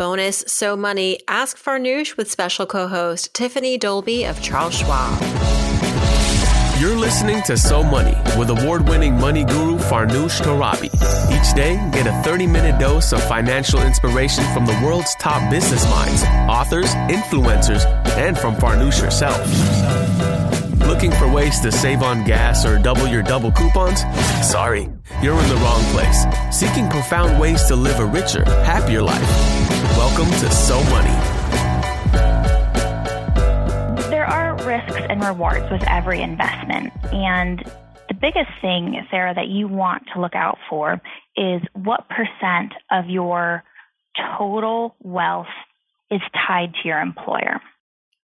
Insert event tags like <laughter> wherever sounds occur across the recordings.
Bonus So Money Ask Farnoosh with special co host Tiffany Dolby of Charles Schwab. You're listening to So Money with award winning money guru Farnoosh Torabi. Each day, get a 30 minute dose of financial inspiration from the world's top business minds, authors, influencers, and from Farnoosh herself. Looking for ways to save on gas or double your double coupons? Sorry, you're in the wrong place. Seeking profound ways to live a richer, happier life. Welcome to So Money. There are risks and rewards with every investment. And the biggest thing, Sarah, that you want to look out for is what percent of your total wealth is tied to your employer.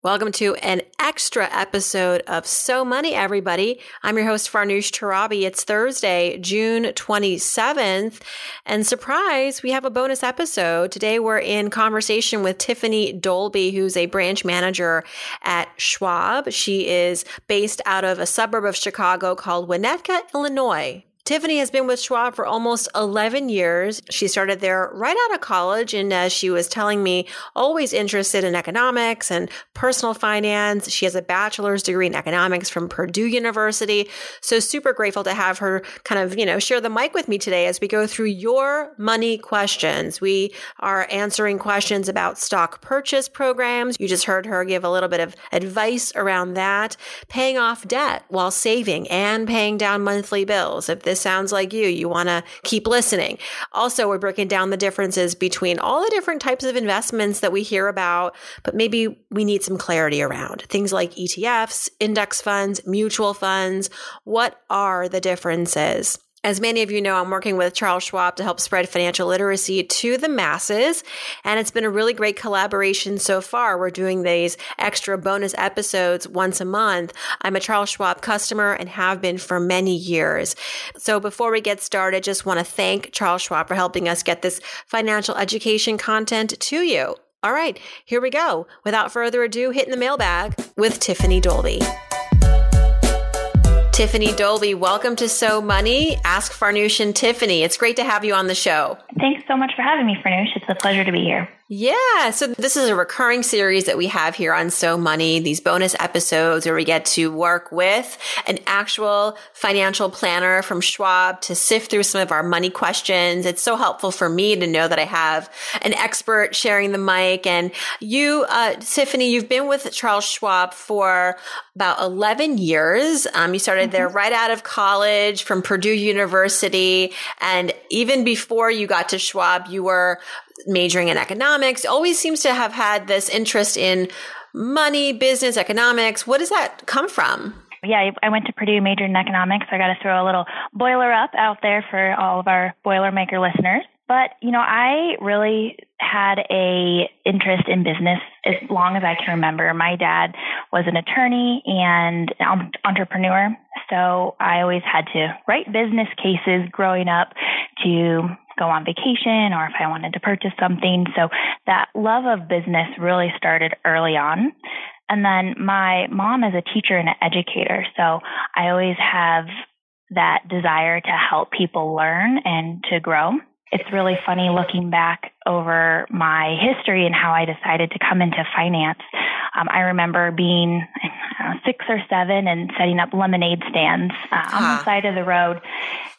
Welcome to an extra episode of So Money, everybody. I'm your host, Farnoosh Torabi. It's Thursday, June 27th. And surprise, we have a bonus episode. Today we're in conversation with Tiffany Dolby, who's a branch manager at Schwab. She is based out of a suburb of Chicago called Winnetka, Illinois. Tiffany has been with Schwab for almost 11 years. She started there right out of college. And as she was telling me, always interested in economics and personal finance. She has a bachelor's degree in economics from Purdue University. So super grateful to have her kind of, you know, share the mic with me today as we go through your money questions. We are answering questions about stock purchase programs. You just heard her give a little bit of advice around that, paying off debt while saving and paying down monthly bills. If this this sounds like you, you want to keep listening. Also, we're breaking down the differences between all the different types of investments that we hear about, but maybe we need some clarity around things like ETFs, index funds, mutual funds. What are the differences? As many of you know, I'm working with Charles Schwab to help spread financial literacy to the masses. And it's been a really great collaboration so far. We're doing these extra bonus episodes once a month. I'm a Charles Schwab customer and have been for many years. So before we get started, just want to thank Charles Schwab for helping us get this financial education content to you. All right, here we go. Without further ado, hitting the mailbag with Tiffany Dolby. Tiffany Dolby, welcome to So Money. Ask Farnoosh and Tiffany. It's great to have you on the show. Thanks so much for having me, Farnoosh. It's a pleasure to be here. Yeah. So this is a recurring series that we have here on So Money, these bonus episodes where we get to work with an actual financial planner from Schwab to sift through some of our money questions. It's so helpful for me to know that I have an expert sharing the mic. And you, uh, Tiffany, you've been with Charles Schwab for about 11 years. Um, you started mm-hmm. there right out of college from Purdue University. And even before you got to Schwab, you were majoring in economics, always seems to have had this interest in money, business, economics. What does that come from? Yeah, I went to Purdue, majored in economics. I got to throw a little boiler up out there for all of our Boilermaker listeners. But, you know, I really had a interest in business as long as I can remember. My dad was an attorney and an entrepreneur, so I always had to write business cases growing up to go on vacation or if I wanted to purchase something. So that love of business really started early on. And then my mom is a teacher and an educator. So I always have that desire to help people learn and to grow. It's really funny looking back over my history and how I decided to come into finance. Um, I remember being know, six or seven and setting up lemonade stands uh, on the side of the road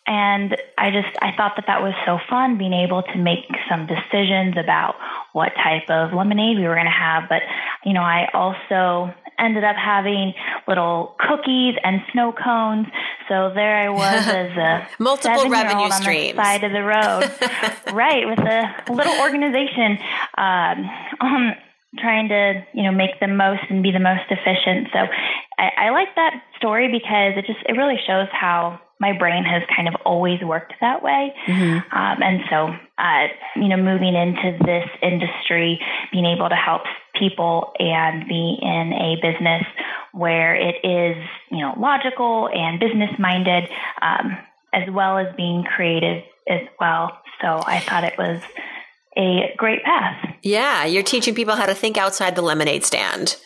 and I just, I thought that that was so fun being able to make some decisions about what type of lemonade we were going to have. But, you know, I also ended up having little cookies and snow cones. So there I was <laughs> as a multiple revenue the side of the road, <laughs> right, with a little organization, um, um, trying to you know make the most and be the most efficient. So I, I like that story because it just it really shows how my brain has kind of always worked that way. Mm-hmm. Um, and so, uh, you know, moving into this industry, being able to help people and be in a business where it is, you know, logical and business minded, um, as well as being creative as well. So I thought it was a great path. Yeah, you're teaching people how to think outside the lemonade stand.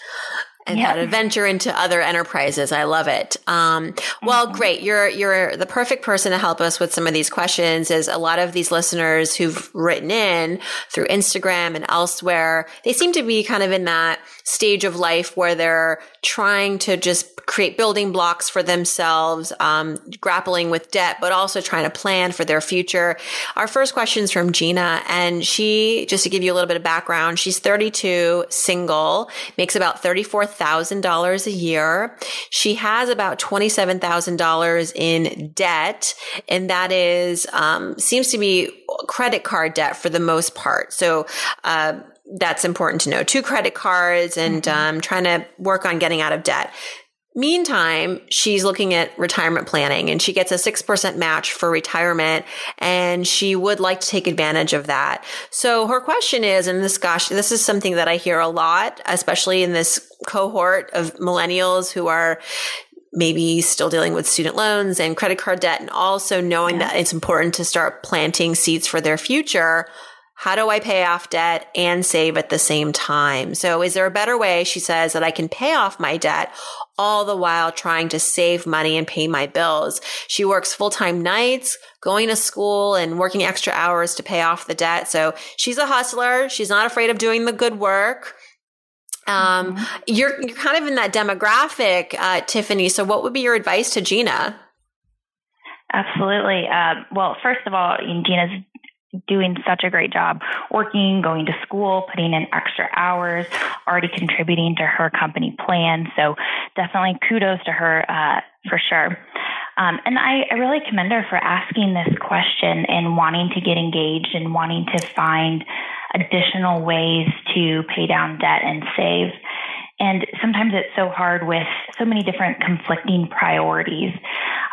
And yep. how to venture into other enterprises. I love it. Um, well, mm-hmm. great. You're you're the perfect person to help us with some of these questions. Is a lot of these listeners who've written in through Instagram and elsewhere, they seem to be kind of in that stage of life where they're trying to just create building blocks for themselves, um, grappling with debt, but also trying to plan for their future. Our first question is from Gina, and she, just to give you a little bit of background, she's 32, single, makes about $34,000 a year. She has about $27,000 in debt, and that is, um, seems to be credit card debt for the most part. So, uh, that's important to know. Two credit cards and mm-hmm. um, trying to work on getting out of debt. Meantime, she's looking at retirement planning and she gets a 6% match for retirement and she would like to take advantage of that. So her question is, and this, gosh, this is something that I hear a lot, especially in this cohort of millennials who are maybe still dealing with student loans and credit card debt and also knowing yeah. that it's important to start planting seeds for their future how do I pay off debt and save at the same time? So is there a better way, she says, that I can pay off my debt all the while trying to save money and pay my bills? She works full-time nights, going to school and working extra hours to pay off the debt. So she's a hustler. She's not afraid of doing the good work. Um, mm-hmm. you're, you're kind of in that demographic, uh, Tiffany. So what would be your advice to Gina? Absolutely. Uh, well, first of all, Gina's doing such a great job working, going to school, putting in extra hours, already contributing to her company plan. So definitely kudos to her uh, for sure. Um, and I, I really commend her for asking this question and wanting to get engaged and wanting to find additional ways to pay down debt and save. And sometimes it's so hard with so many different conflicting priorities.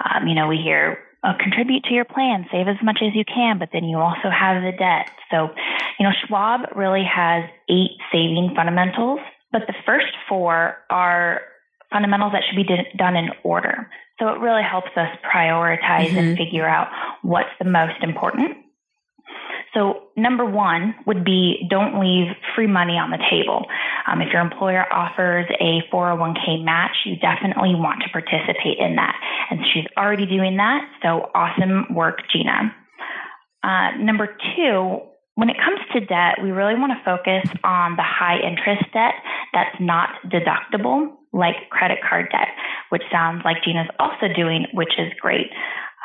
Um, you know, we hear uh, contribute to your plan, save as much as you can, but then you also have the debt. So, you know, Schwab really has eight saving fundamentals, but the first four are fundamentals that should be done in order. So it really helps us prioritize mm-hmm. and figure out what's the most important. So, number one would be don't leave free money on the table. Um, if your employer offers a 401k match, you definitely want to participate in that. And she's already doing that. So, awesome work, Gina. Uh, number two, when it comes to debt, we really want to focus on the high interest debt that's not deductible, like credit card debt, which sounds like Gina's also doing, which is great.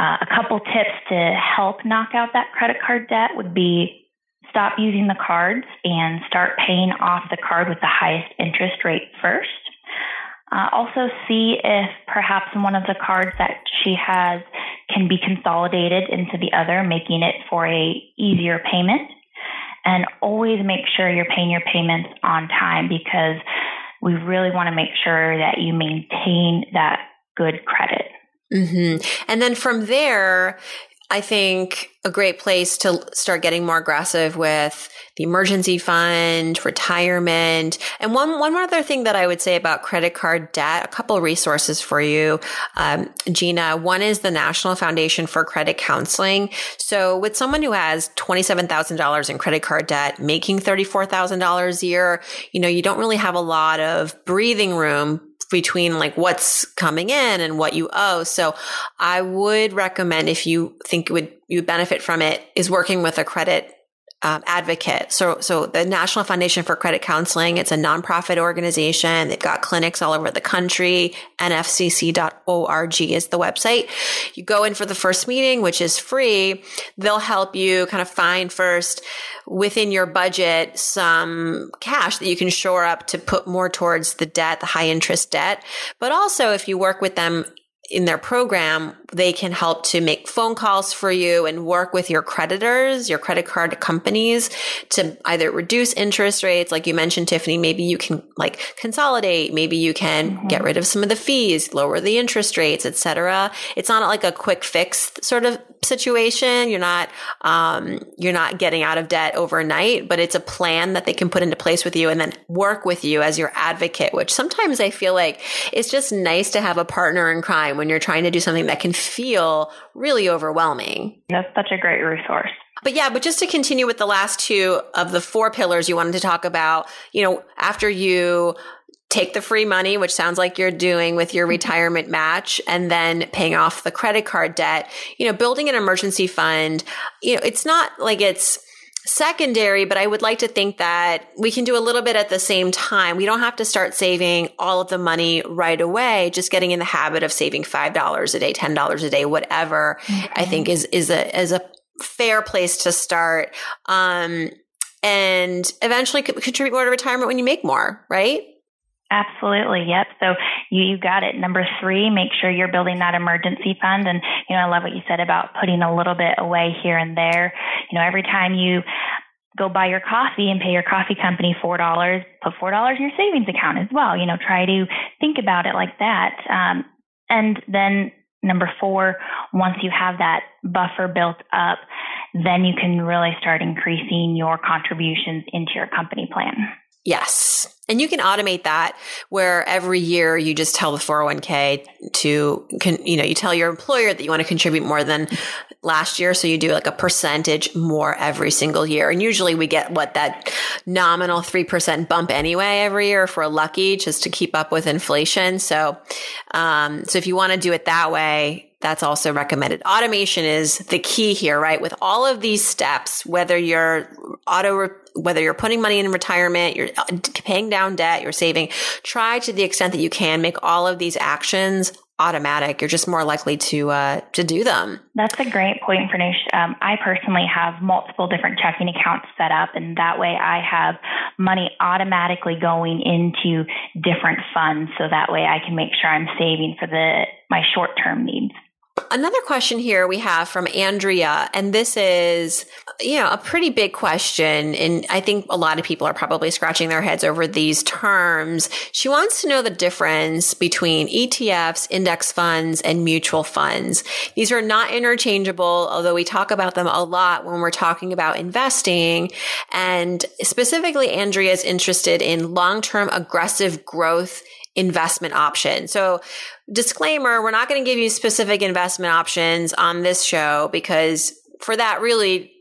Uh, a couple tips to help knock out that credit card debt would be stop using the cards and start paying off the card with the highest interest rate first. Uh, also, see if perhaps one of the cards that she has can be consolidated into the other, making it for a easier payment. And always make sure you're paying your payments on time because we really want to make sure that you maintain that good credit. Mm-hmm. And then from there, I think a great place to start getting more aggressive with the emergency fund, retirement. And one, one other thing that I would say about credit card debt, a couple of resources for you, um, Gina. One is the National Foundation for Credit Counseling. So with someone who has $27,000 in credit card debt, making $34,000 a year, you know, you don't really have a lot of breathing room between like what's coming in and what you owe. So I would recommend if you think it would you benefit from it is working with a credit um, advocate. So, so the National Foundation for Credit Counseling, it's a nonprofit organization. They've got clinics all over the country. NFCC.org is the website. You go in for the first meeting, which is free. They'll help you kind of find first within your budget some cash that you can shore up to put more towards the debt, the high interest debt. But also if you work with them in their program, they can help to make phone calls for you and work with your creditors, your credit card companies to either reduce interest rates. Like you mentioned, Tiffany, maybe you can like consolidate. Maybe you can mm-hmm. get rid of some of the fees, lower the interest rates, etc. It's not like a quick fix sort of situation. You're not, um, you're not getting out of debt overnight, but it's a plan that they can put into place with you and then work with you as your advocate, which sometimes I feel like it's just nice to have a partner in crime when you're trying to do something that can feel really overwhelming. That's such a great resource. But yeah, but just to continue with the last two of the four pillars you wanted to talk about, you know, after you take the free money, which sounds like you're doing with your mm-hmm. retirement match, and then paying off the credit card debt. You know, building an emergency fund, you know, it's not like it's, secondary, but I would like to think that we can do a little bit at the same time. We don't have to start saving all of the money right away. Just getting in the habit of saving $5 a day, $10 a day, whatever, mm-hmm. I think is, is a, is a fair place to start. Um, and eventually contribute more to retirement when you make more, right? Absolutely. Yep. So you, you got it. Number three, make sure you're building that emergency fund. And, you know, I love what you said about putting a little bit away here and there. You know, every time you go buy your coffee and pay your coffee company $4, put $4 in your savings account as well. You know, try to think about it like that. Um, and then number four, once you have that buffer built up, then you can really start increasing your contributions into your company plan. Yes. And you can automate that where every year you just tell the 401k to, you know, you tell your employer that you want to contribute more than last year. So you do like a percentage more every single year. And usually we get what that nominal 3% bump anyway every year if we're lucky just to keep up with inflation. So, um, so if you want to do it that way, that's also recommended. Automation is the key here, right? With all of these steps, whether you're auto, whether you're putting money in retirement, you're uh, paying down debt, you're saving, try to the extent that you can make all of these actions automatic. You're just more likely to uh, to do them. That's a great point, Farnoosh. Um, I personally have multiple different checking accounts set up, and that way I have money automatically going into different funds, so that way I can make sure I'm saving for the my short term needs. Another question here we have from Andrea, and this is, you know, a pretty big question. And I think a lot of people are probably scratching their heads over these terms. She wants to know the difference between ETFs, index funds, and mutual funds. These are not interchangeable, although we talk about them a lot when we're talking about investing. And specifically, Andrea is interested in long-term aggressive growth investment option. So disclaimer, we're not going to give you specific investment options on this show because for that really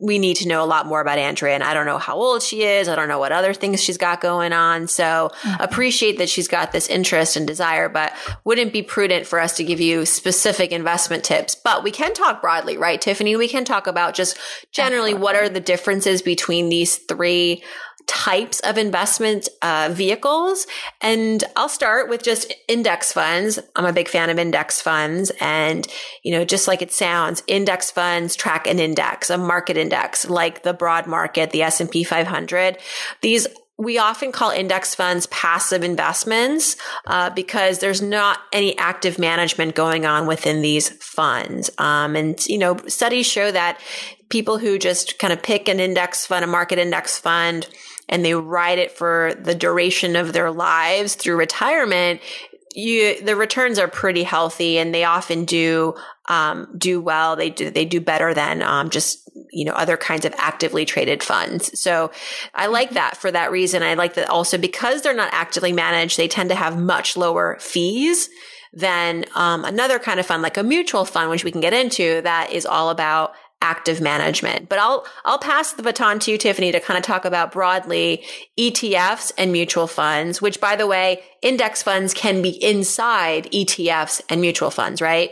we need to know a lot more about Andrea and I don't know how old she is. I don't know what other things she's got going on. So mm-hmm. appreciate that she's got this interest and desire, but wouldn't be prudent for us to give you specific investment tips. But we can talk broadly, right, Tiffany? We can talk about just generally what are the differences between these three types of investment uh, vehicles. And I'll start with just index funds. I'm a big fan of index funds. And, you know, just like it sounds, index funds track an index, a market index, like the broad market, the S&P 500. These we often call index funds passive investments uh, because there's not any active management going on within these funds. Um, and you know, studies show that people who just kind of pick an index fund, a market index fund, and they ride it for the duration of their lives through retirement, you the returns are pretty healthy and they often do um, do well. They do they do better than um, just you know other kinds of actively traded funds. So I like that for that reason. I like that also because they're not actively managed, they tend to have much lower fees than um, another kind of fund like a mutual fund, which we can get into that is all about active management. But I'll I'll pass the baton to you, Tiffany, to kind of talk about broadly ETFs and mutual funds, which by the way, index funds can be inside ETFs and mutual funds, right?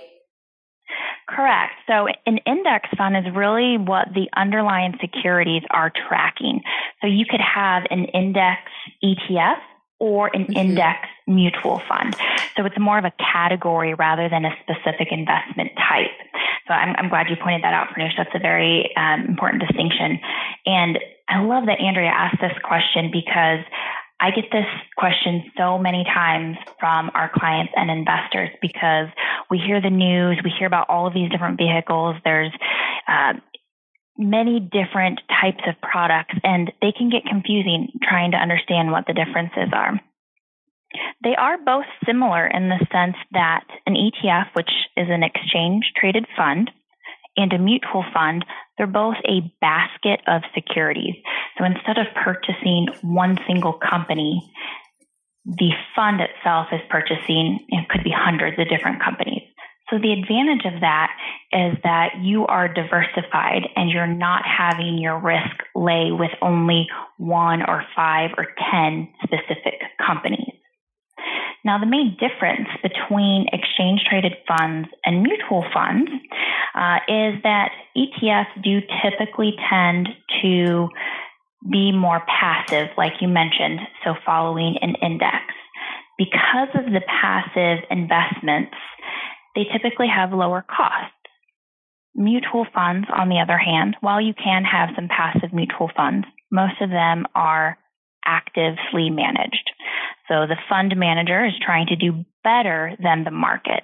Correct. So an index fund is really what the underlying securities are tracking. So you could have an index ETF or an mm-hmm. index mutual fund. So it's more of a category rather than a specific investment type. So I'm, I'm glad you pointed that out, Farnoosh. That's a very um, important distinction. And I love that Andrea asked this question because I get this question so many times from our clients and investors because we hear the news, we hear about all of these different vehicles. There's uh, many different types of products, and they can get confusing trying to understand what the differences are. They are both similar in the sense that an ETF, which is an exchange traded fund, and a mutual fund, they're both a basket of securities. So instead of purchasing one single company, the fund itself is purchasing, it could be hundreds of different companies. So the advantage of that is that you are diversified and you're not having your risk lay with only one or five or 10 specific companies. Now, the main difference between exchange traded funds and mutual funds uh, is that ETFs do typically tend to be more passive, like you mentioned, so following an index. Because of the passive investments, they typically have lower costs. Mutual funds, on the other hand, while you can have some passive mutual funds, most of them are actively managed. So the fund manager is trying to do better than the market.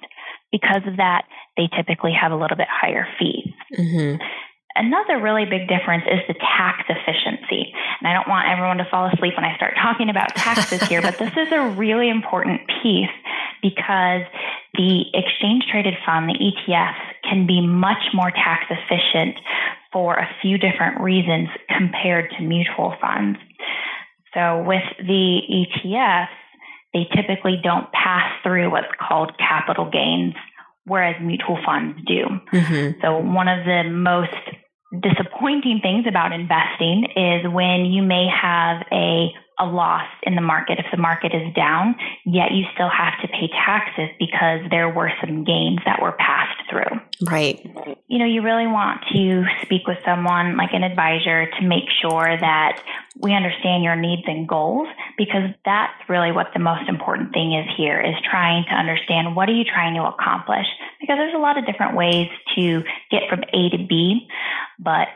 Because of that, they typically have a little bit higher fees. Mm-hmm. Another really big difference is the tax efficiency. And I don't want everyone to fall asleep when I start <laughs> talking about taxes here, but this is a really important piece because the exchange traded fund, the ETFs, can be much more tax efficient for a few different reasons compared to mutual funds. So with the ETFs, they typically don't pass through what's called capital gains, whereas mutual funds do. Mm-hmm. So one of the most disappointing things about investing is when you may have a a loss in the market if the market is down, yet you still have to pay taxes because there were some gains that were passed through. Right. You know, you really want to speak with someone like an advisor to make sure that we understand your needs and goals because that's really what the most important thing is here is trying to understand what are you trying to accomplish because there's a lot of different ways to get from A to B, but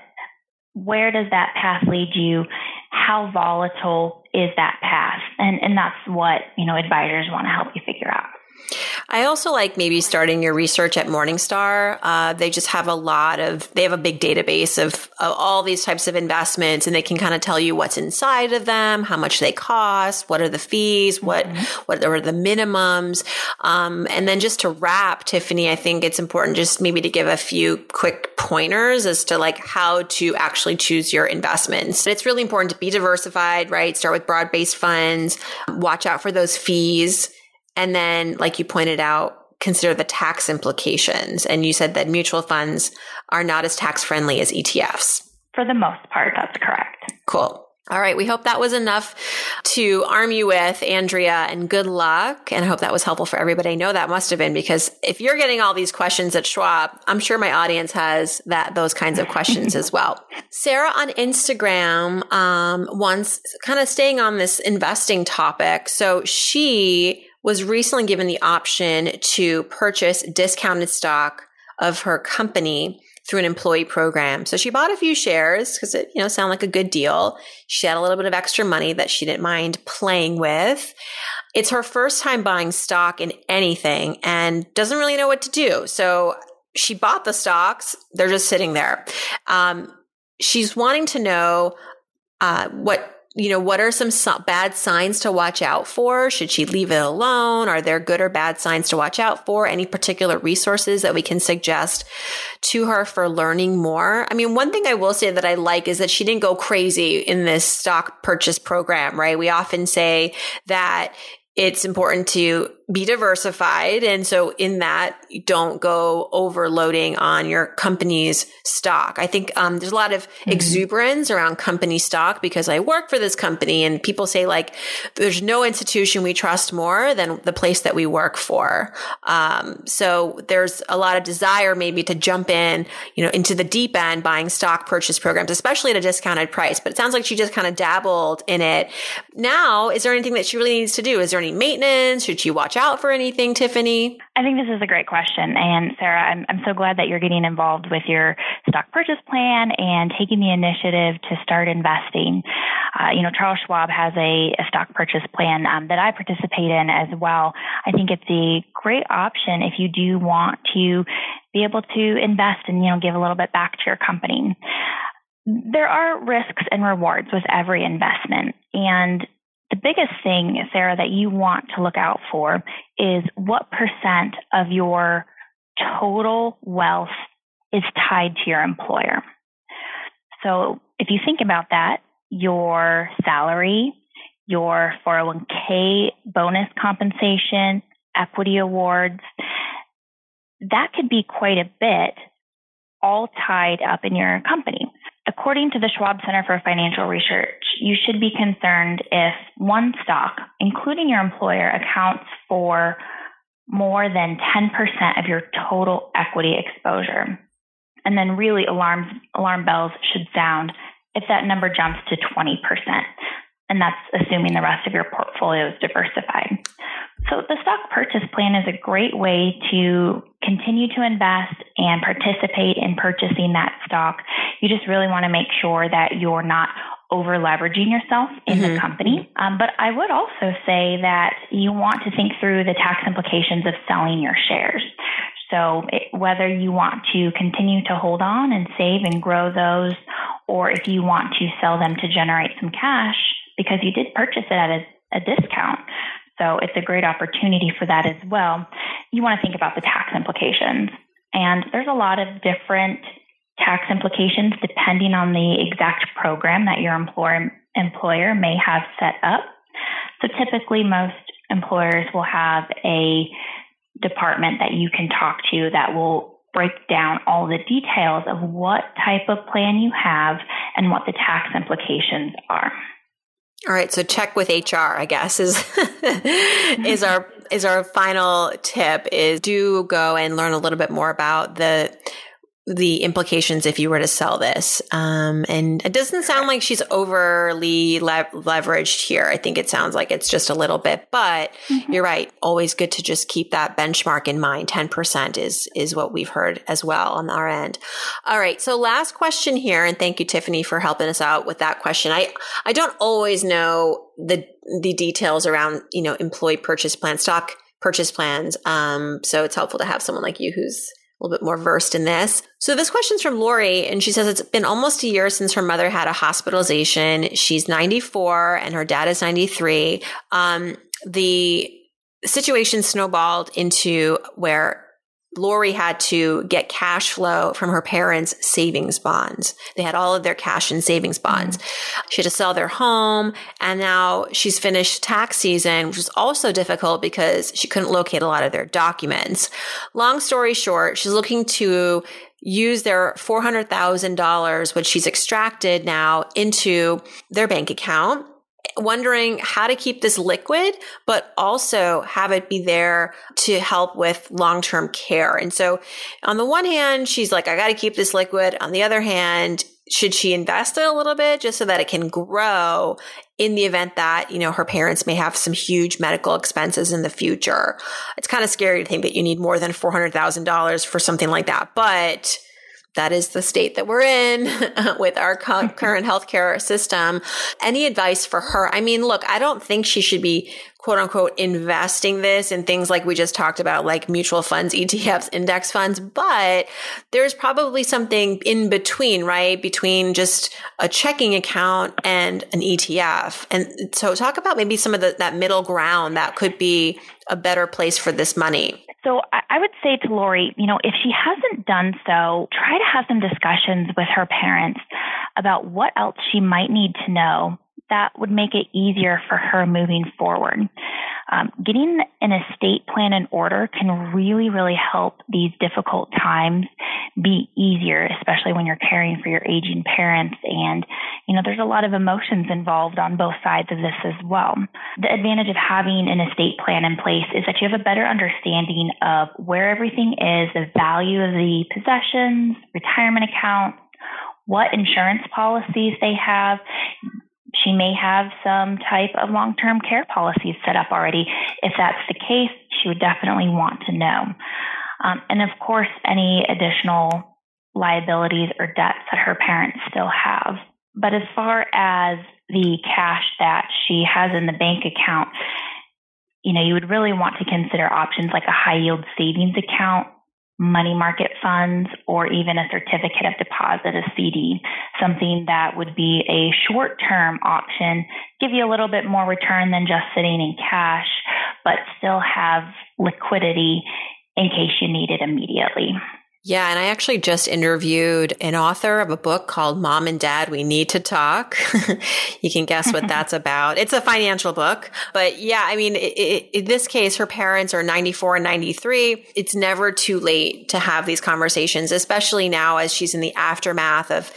where does that path lead you? How volatile is that path? And and that's what, you know, advisors want to help you figure out. I also like maybe starting your research at Morningstar. Uh, they just have a lot of, they have a big database of, of all these types of investments and they can kind of tell you what's inside of them, how much they cost, what are the fees, what, mm-hmm. what are the minimums. Um, and then just to wrap, Tiffany, I think it's important just maybe to give a few quick pointers as to like how to actually choose your investments. But It's really important to be diversified, right? Start with broad based funds, watch out for those fees and then, like you pointed out, consider the tax implications. And you said that mutual funds are not as tax friendly as ETFs. For the most part, that's correct. Cool. All right. We hope that was enough to arm you with, Andrea, and good luck. And I hope that was helpful for everybody. I know that must have been because if you're getting all these questions at Schwab, I'm sure my audience has that, those kinds of questions as well. <laughs> Sarah on Instagram, um, once kind of staying on this investing topic. So she was recently given the option to purchase discounted stock of her company through an employee program. So she bought a few shares because it, you know, sounded like a good deal. She had a little bit of extra money that she didn't mind playing with. It's her first time buying stock in anything and doesn't really know what to do. So she bought the stocks. They're just sitting there. Um, she's wanting to know uh, what you know, what are some so- bad signs to watch out for? Should she leave it alone? Are there good or bad signs to watch out for? Any particular resources that we can suggest to her for learning more? I mean, one thing I will say that I like is that she didn't go crazy in this stock purchase program, right? We often say that it's important to be diversified. And so in that, don't go overloading on your company's stock. I think um, there's a lot of mm-hmm. exuberance around company stock because I work for this company and people say like, there's no institution we trust more than the place that we work for. Um, so there's a lot of desire maybe to jump in, you know, into the deep end buying stock purchase programs, especially at a discounted price. But it sounds like she just kind of dabbled in it. Now, is there anything that she really needs to do? Is there any maintenance? Should she watch out for anything, Tiffany? I think this is a great question. And Sarah, I'm, I'm so glad that you're getting involved with your stock purchase plan and taking the initiative to start investing. Uh, you know, Charles Schwab has a, a stock purchase plan um, that I participate in as well. I think it's a great option if you do want to be able to invest and, you know, give a little bit back to your company. There are risks and rewards with every investment. And biggest thing, Sarah, that you want to look out for is what percent of your total wealth is tied to your employer. So if you think about that, your salary, your 401k bonus compensation, equity awards, that could be quite a bit all tied up in your company. According to the Schwab Center for Financial Research, you should be concerned if one stock, including your employer, accounts for more than 10% of your total equity exposure. And then really alarms, alarm bells should sound if that number jumps to 20%. And that's assuming the rest of your portfolio is diversified. So the stock purchase plan is a great way to continue to invest and participate in purchasing that stock. You just really want to make sure that you're not over leveraging yourself in mm-hmm. the company. Um, but I would also say that you want to think through the tax implications of selling your shares. So it, whether you want to continue to hold on and save and grow those, or if you want to sell them to generate some cash because you did purchase it at a, a discount. So it's a great opportunity for that as well. You want to think about the tax implications. And there's a lot of different tax implications depending on the exact program that your employer, employer may have set up. So typically, most employers will have a department that you can talk to that will break down all the details of what type of plan you have and what the tax implications are. All right, so check with HR, I guess is <laughs> is our is our final tip is do go and learn a little bit more about the the implications if you were to sell this. Um, and it doesn't sound like she's overly le- leveraged here. I think it sounds like it's just a little bit, but mm-hmm. you're right. Always good to just keep that benchmark in mind. 10% is, is what we've heard as well on our end. All right. So last question here. And thank you, Tiffany, for helping us out with that question. I, I don't always know the, the details around, you know, employee purchase plan, stock purchase plans. Um, so it's helpful to have someone like you who's a little bit more versed in this. So this question's from Lori, and she says it's been almost a year since her mother had a hospitalization. She's 94 and her dad is 93. Um, the situation snowballed into where Lori had to get cash flow from her parents' savings bonds. They had all of their cash in savings bonds. Mm-hmm. She had to sell their home. And now she's finished tax season, which was also difficult because she couldn't locate a lot of their documents. Long story short, she's looking to use their $400,000, which she's extracted now into their bank account wondering how to keep this liquid, but also have it be there to help with long term care. And so, on the one hand, she's like, I got to keep this liquid. On the other hand, should she invest it a little bit just so that it can grow in the event that, you know, her parents may have some huge medical expenses in the future? It's kind of scary to think that you need more than $400,000 for something like that. But that is the state that we're in <laughs> with our mm-hmm. current healthcare system. Any advice for her? I mean, look, I don't think she should be quote unquote investing this in things like we just talked about, like mutual funds, ETFs, index funds, but there's probably something in between, right? Between just a checking account and an ETF. And so talk about maybe some of the, that middle ground that could be a better place for this money. So I would say to Lori, you know, if she hasn't done so, try to have some discussions with her parents about what else she might need to know that would make it easier for her moving forward. Um, getting an estate plan in order can really, really help these difficult times be easier, especially when you're caring for your aging parents. And, you know, there's a lot of emotions involved on both sides of this as well. The advantage of having an estate plan in place is that you have a better understanding of where everything is, the value of the possessions, retirement accounts, what insurance policies they have she may have some type of long term care policies set up already. If that's the case, she would definitely want to know. Um, and of course, any additional liabilities or debts that her parents still have. But as far as the cash that she has in the bank account, you know, you would really want to consider options like a high yield savings account money market funds or even a certificate of deposit, a CD, something that would be a short term option, give you a little bit more return than just sitting in cash, but still have liquidity in case you need it immediately. Yeah, and I actually just interviewed an author of a book called Mom and Dad, We Need to Talk. <laughs> you can guess what <laughs> that's about. It's a financial book. But yeah, I mean, it, it, in this case, her parents are 94 and 93. It's never too late to have these conversations, especially now as she's in the aftermath of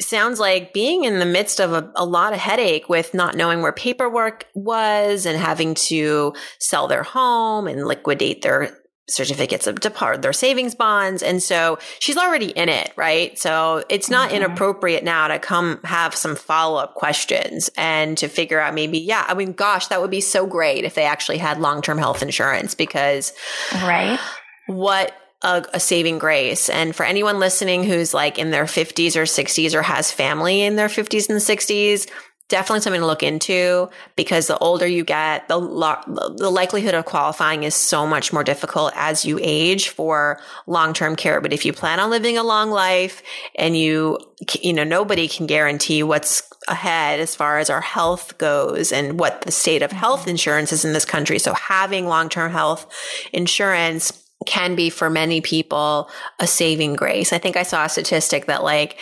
sounds like being in the midst of a, a, lot of headache with not knowing where paperwork was and having to sell their home and liquidate their certificates of deposit, their savings bonds. And so she's already in it, right? So it's not mm-hmm. inappropriate now to come have some follow up questions and to figure out maybe, yeah, I mean, gosh, that would be so great if they actually had long term health insurance because, right. What a, a, saving grace. And for anyone listening who's like in their 50s or 60s or has family in their 50s and 60s, definitely something to look into because the older you get, the, lo- the likelihood of qualifying is so much more difficult as you age for long-term care. But if you plan on living a long life and you, you know, nobody can guarantee what's ahead as far as our health goes and what the state of health mm-hmm. insurance is in this country. So having long-term health insurance can be for many people a saving grace. I think I saw a statistic that like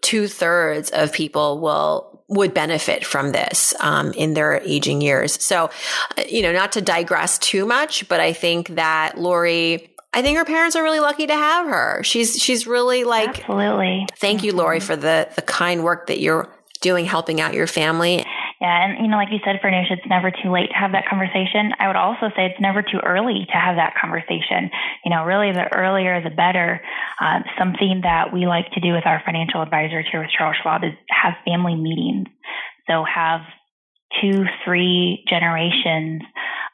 two thirds of people will would benefit from this um, in their aging years. So, uh, you know, not to digress too much, but I think that Lori. I think her parents are really lucky to have her. She's she's really like absolutely. Thank you, Lori, mm-hmm. for the the kind work that you're doing, helping out your family. Yeah, and you know, like you said, Farnoosh, it's never too late to have that conversation. I would also say it's never too early to have that conversation. You know, really, the earlier the better. Uh, something that we like to do with our financial advisors here with Charles Schwab is have family meetings. So have two, three generations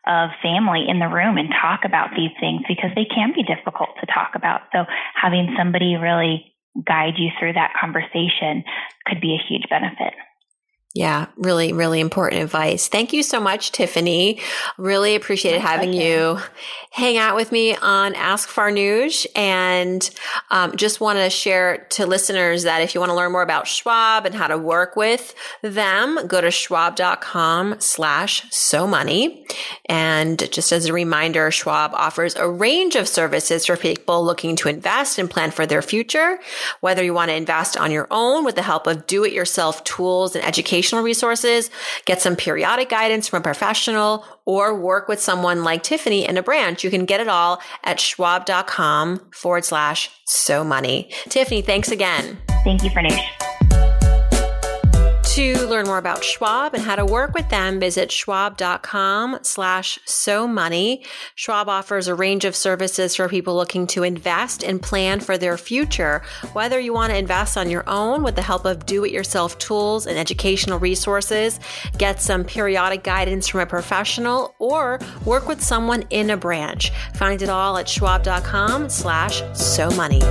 of family in the room and talk about these things because they can be difficult to talk about. So having somebody really guide you through that conversation could be a huge benefit. Yeah, really, really important advice. Thank you so much, Tiffany. Really appreciated having you hang out with me on Ask Farnoosh. And um, just want to share to listeners that if you want to learn more about Schwab and how to work with them, go to schwab.com slash so money. And just as a reminder, Schwab offers a range of services for people looking to invest and plan for their future. Whether you want to invest on your own with the help of do it yourself tools and education educational resources, get some periodic guidance from a professional, or work with someone like Tiffany in a branch. You can get it all at schwab.com forward slash so money. Tiffany, thanks again. Thank you, Farnoosh. To learn more about Schwab and how to work with them, visit schwab.com slash so money. Schwab offers a range of services for people looking to invest and plan for their future. Whether you want to invest on your own with the help of do-it-yourself tools and educational resources, get some periodic guidance from a professional, or work with someone in a branch. Find it all at schwab.com slash so money.